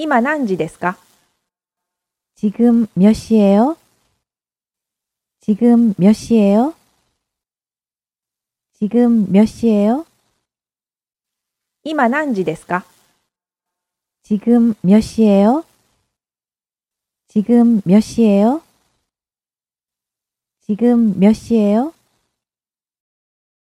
今何時ですか 지금 몇 시예요? 지금 몇 시예요? 지금 몇 시예요? 今何時ですか 지금 몇 시예요? 지금 몇 시예요? 지금 몇 시예요?